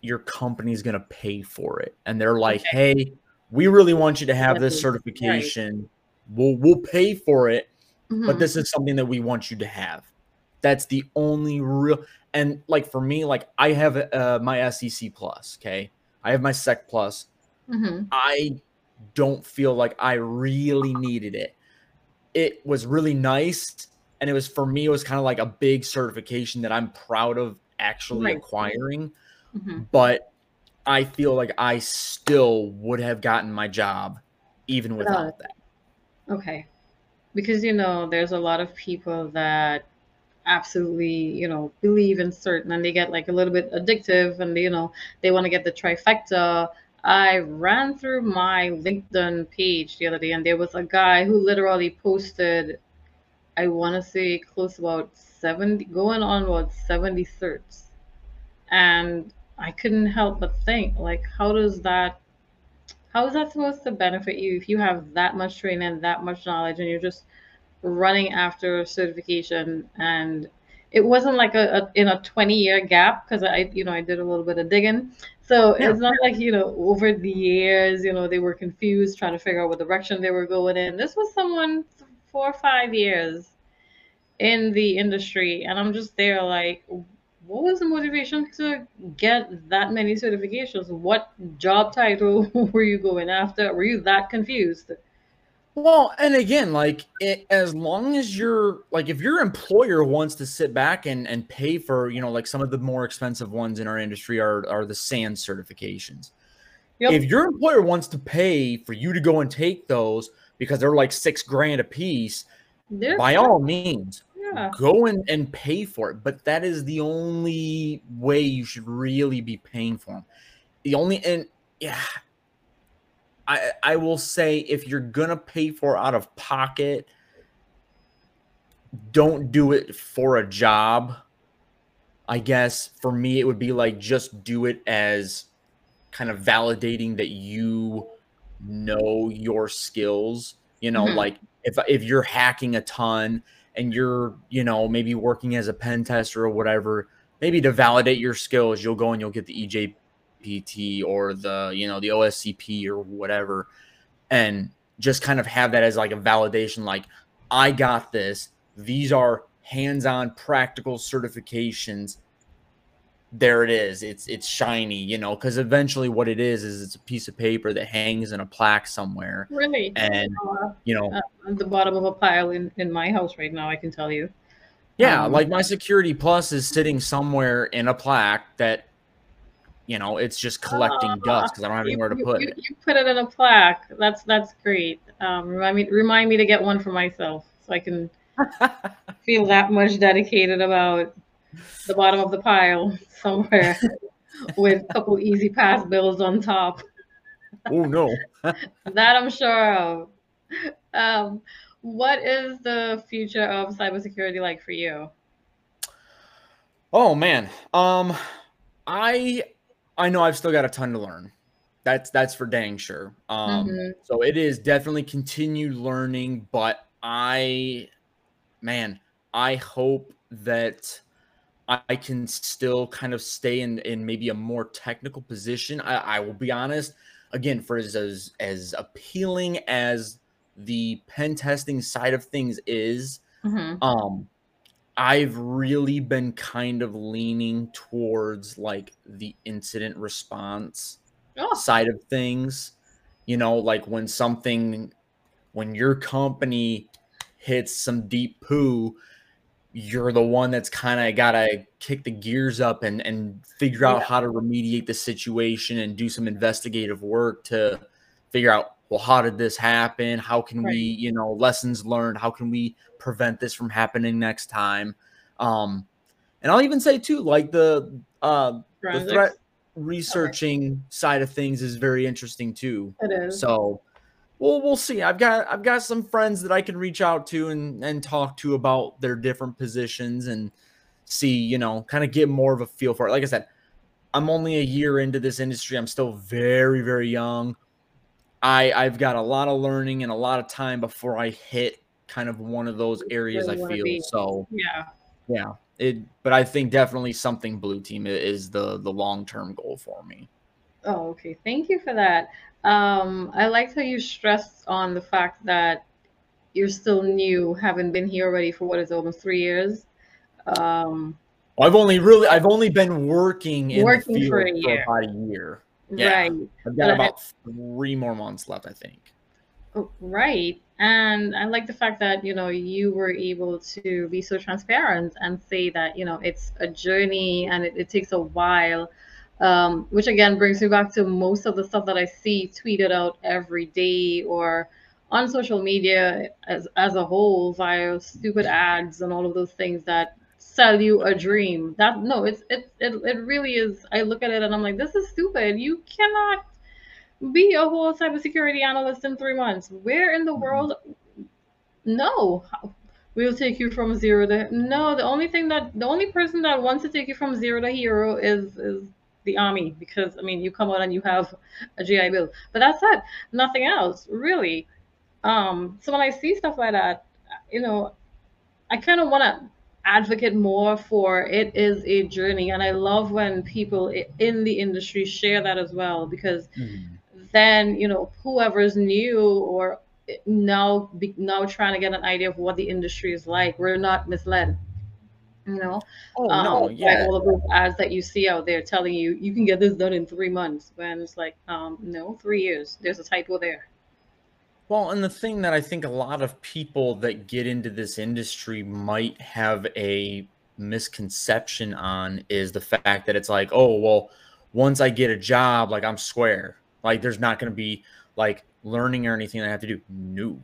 your company's going to pay for it. And they're like, okay. "Hey, we really want you to have this certification. Right. We'll we'll pay for it, mm-hmm. but this is something that we want you to have." That's the only real and like for me, like I have uh, my SEC plus. Okay, I have my Sec plus. Mm-hmm. I don't feel like I really needed it. It was really nice, and it was for me. It was kind of like a big certification that I'm proud of actually right. acquiring. Mm-hmm. But I feel like I still would have gotten my job even without uh, that. Okay. Because, you know, there's a lot of people that absolutely, you know, believe in certain and they get like a little bit addictive and, you know, they want to get the trifecta. I ran through my LinkedIn page the other day and there was a guy who literally posted, I want to say close about 70, going on about 70 certs. And I couldn't help but think, like, how does that, how is that supposed to benefit you if you have that much training, that much knowledge, and you're just running after certification? And it wasn't like a, a in a 20 year gap because I, you know, I did a little bit of digging. So yeah. it's not like you know, over the years, you know, they were confused trying to figure out what direction they were going in. This was someone four or five years in the industry, and I'm just there like what was the motivation to get that many certifications? What job title (laughs) were you going after? Were you that confused? Well, and again, like it, as long as you're like, if your employer wants to sit back and and pay for, you know, like some of the more expensive ones in our industry are are the SANS certifications. Yep. If your employer wants to pay for you to go and take those because they're like six grand a piece, they're by all means, yeah. go and, and pay for it. But that is the only way you should really be paying for them. The only and yeah, I I will say if you're gonna pay for out of pocket, don't do it for a job. I guess for me it would be like just do it as kind of validating that you know your skills. You know, mm-hmm. like if if you're hacking a ton and you're, you know, maybe working as a pen tester or whatever, maybe to validate your skills, you'll go and you'll get the EJ Or the, you know, the OSCP or whatever, and just kind of have that as like a validation like, I got this. These are hands on practical certifications. There it is. It's it's shiny, you know, because eventually what it is is it's a piece of paper that hangs in a plaque somewhere. Really? And uh, you know, uh, the bottom of a pile in in my house right now, I can tell you. Yeah, um, like my security plus is sitting somewhere in a plaque that you know, it's just collecting uh, dust because I don't have anywhere you, to put you, it. You put it in a plaque. That's that's great. Um, remind me remind me to get one for myself so I can (laughs) feel that much dedicated about the bottom of the pile (laughs) somewhere with a couple E-ZPass bills on top. oh no, (laughs) that I'm sure of. Um, what is the future of cybersecurity like for you? Oh man, um, I I know I've still got a ton to learn. That's that's for dang sure. Um, mm-hmm. So it is definitely continued learning, but I, man, I hope that I can still kind of stay in in maybe a more technical position. I, I will be honest. Again, for as, as as appealing as the pen testing side of things is, mm-hmm. um, I've really been kind of leaning towards like the incident response oh. side of things. You know, like when something, when your company hits some deep poo, you're the one that's kind of got to kick the gears up and, and figure out yeah. how to remediate the situation and do some investigative work to figure out well how did this happen? How can right. we you know lessons learned? How can we prevent this from happening next time? Um and i'll even say too like the uh the threat researching okay. side of things is very interesting too. It is. So well we'll see. I've got i've got some friends that i can reach out to and and talk to about their different positions and see you know kind of get more of a feel for it. Like i said i'm only a year into this industry. I'm still very very young I I've got a lot of learning and a lot of time before I hit kind of one of those areas I feel. Be. So yeah, yeah. It, but I think definitely something blue team is the the long term goal for me. Oh, okay. Thank you for that. Um, I liked how you stressed on the fact that you're still new, having been here already for what is almost three years. Um, I've only really I've only been working in working the field for, a year. for about a year. Yeah, right. I've got about three more months left, I think. Oh, right. And I like the fact that, you know, you were able to be so transparent and say that, you know, it's a journey and it, it takes a while. Um, which again brings me back to most of the stuff that I see tweeted out every day or on social media as, as a whole via stupid ads and all of those things that sell you a dream. That no, it's it, it it really is. I look at it and I'm like, this is stupid. You cannot be a whole cybersecurity analyst in three months. Where in the mm-hmm. world? No, we'll take you from zero to no. The only thing that the only person that wants to take you from zero to hero is is the army because I mean you come out and you have a GI Bill, but that's it. Nothing else really. Um, so when I see stuff like that, you know, I kind of want to advocate more for it is a journey and i love when people in the industry share that as well because mm-hmm. then you know whoever's new or now now trying to get an idea of what the industry is like we're not misled You know, oh um, no, yeah, like all of those ads that you see out there telling you you can get this done in three months. When it's like, um, no, three years. There's a typo there. Well, and the thing that I think a lot of people that get into this industry might have a misconception on is the fact that it's like, oh, well, once I get a job, like I'm square. Like there's not going to be like learning or anything I have to do. No,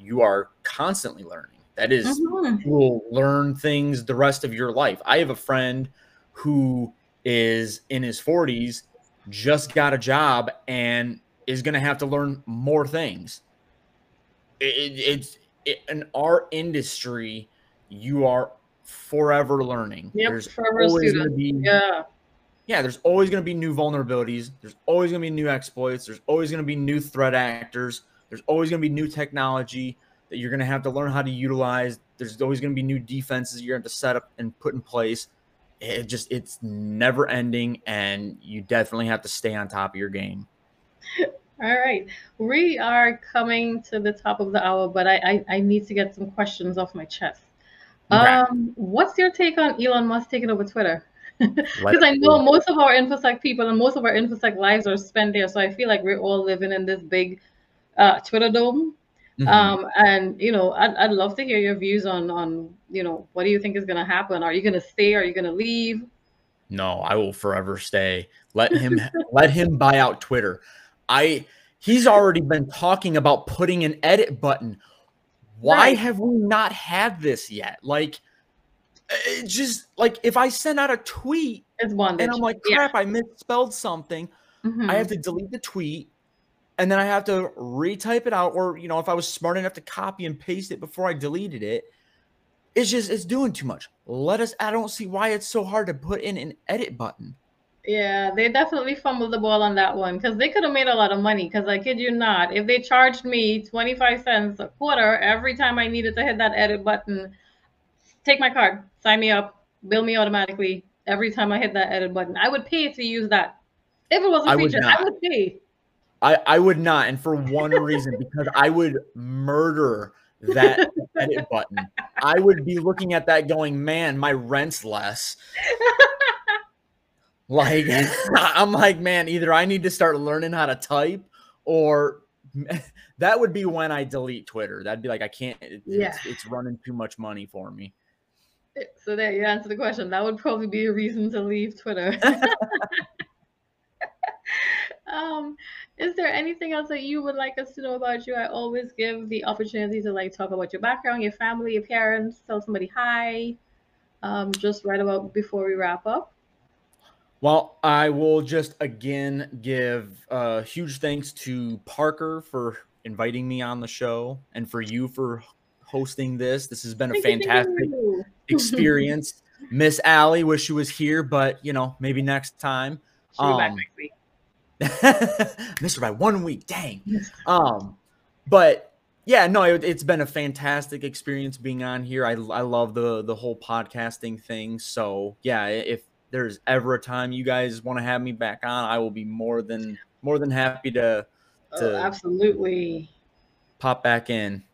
you are constantly learning. That is, mm-hmm. you will learn things the rest of your life. I have a friend who is in his 40s, just got a job, and is going to have to learn more things. It, it's it, in our industry, you are forever learning. Yep, there's forever always going to be yeah. Yeah, there's always going to be new vulnerabilities. There's always going to be new exploits. There's always going to be new threat actors. There's always going to be new technology that you're going to have to learn how to utilize. There's always going to be new defenses you're going to set up and put in place. It just it's never ending, and you definitely have to stay on top of your game. All right, we are coming to the top of the hour, but I I, I need to get some questions off my chest. Okay. Um, what's your take on Elon Musk taking over Twitter? (laughs) Because I know most of our infosec people and most of our infosec lives are spent there, so I feel like we're all living in this big uh, Twitter dome. Mm-hmm. Um, and you know, I'd, I'd love to hear your views on on you know what do you think is going to happen? Are you going to stay? Are you going to leave? No, I will forever stay. Let him (laughs) let him buy out Twitter. I he's already been talking about putting an edit button. Why right. have we not had this yet? Like it just like if I send out a tweet it's one and I'm like, crap, yeah. I misspelled something. Mm-hmm. I have to delete the tweet and then I have to retype it out. Or, you know, if I was smart enough to copy and paste it before I deleted it, it's just it's doing too much. Let us I don't see why it's so hard to put in an edit button. Yeah, they definitely fumbled the ball on that one because they could have made a lot of money. Because I kid you not, if they charged me 25 cents a quarter every time I needed to hit that edit button, take my card, sign me up, bill me automatically every time I hit that edit button. I would pay to use that. If it was a I feature, would I would pay. I, I would not, and for one reason, because I would murder that edit button. I would be looking at that going, man, my rent's less. (laughs) like (laughs) I'm like, man, either I need to start learning how to type or (laughs) that would be when I delete Twitter. That'd be like I can't it, yeah. it's, it's running too much money for me. So there you answer the question. That would probably be a reason to leave Twitter. (laughs) um, is there anything else that you would like us to know about you? I always give the opportunity to like talk about your background, your family, your parents, tell somebody hi. Um, just right about before we wrap up. Well, I will just again give uh, huge thanks to Parker for inviting me on the show and for you for hosting this. This has been a fantastic (laughs) experience. Miss Ali, wish she was here, but you know, maybe next time. She'll um, back next week. (laughs) missed her by one week. Dang. Um, but yeah, no, it, has been a fantastic experience being on here. I, I love the the whole podcasting thing. So yeah, if there's ever a time you guys want to have me back on, I will be more than more than happy to oh, to oh, absolutely pop back in.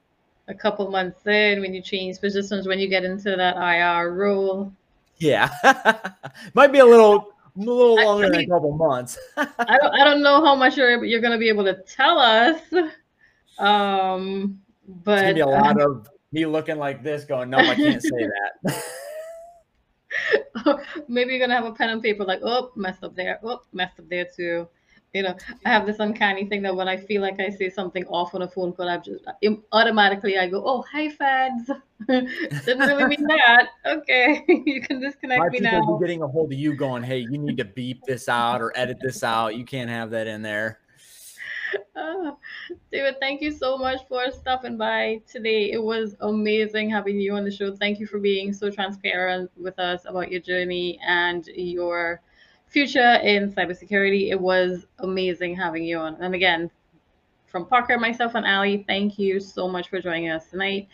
A couple months in, when you change positions, when you get into that IR role. Yeah, (laughs) might be a little a little longer I mean, than a couple months. (laughs) I don't I don't know how much you're you're gonna be able to tell us. Um but it's gonna be a lot of me looking like this going, no, I can't say that. (laughs) (laughs) Maybe you're gonna have a pen and paper like, oh, messed up there, oh, messed up there too you know, I have this uncanny thing that when I feel like I say something off on a phone call, I just automatically I go, "Oh, hi, fads." (laughs) Didn't really mean (laughs) that. Okay, you can disconnect My me people now. Be getting a hold of you, going, "Hey, you need to beep this out or edit this out. You can't have that in there." Uh, (laughs) David, thank you so much for stopping by today. It was amazing having you on the show. Thank you for being so transparent with us about your journey and your future in cybersecurity. It was amazing having you on. And again, from Parker, myself, and Ali, thank you so much for joining us tonight.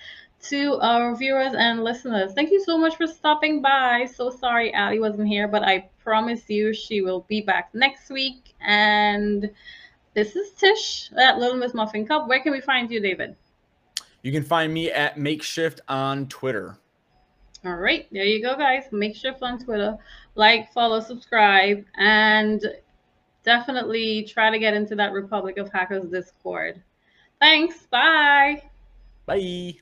To our viewers and listeners, thank you so much for stopping by. So sorry Ali wasn't here, but I promise you she will be back next week. And this is Tish at Little Miss Muffin Cup. Where can we find you, David? You can find me at Maekshyft on Twitter. All right, there you go, guys. Maekshyft on Twitter, like, follow, subscribe, and definitely try to get into that Republic of Hackers Discord. Thanks. Bye. Bye.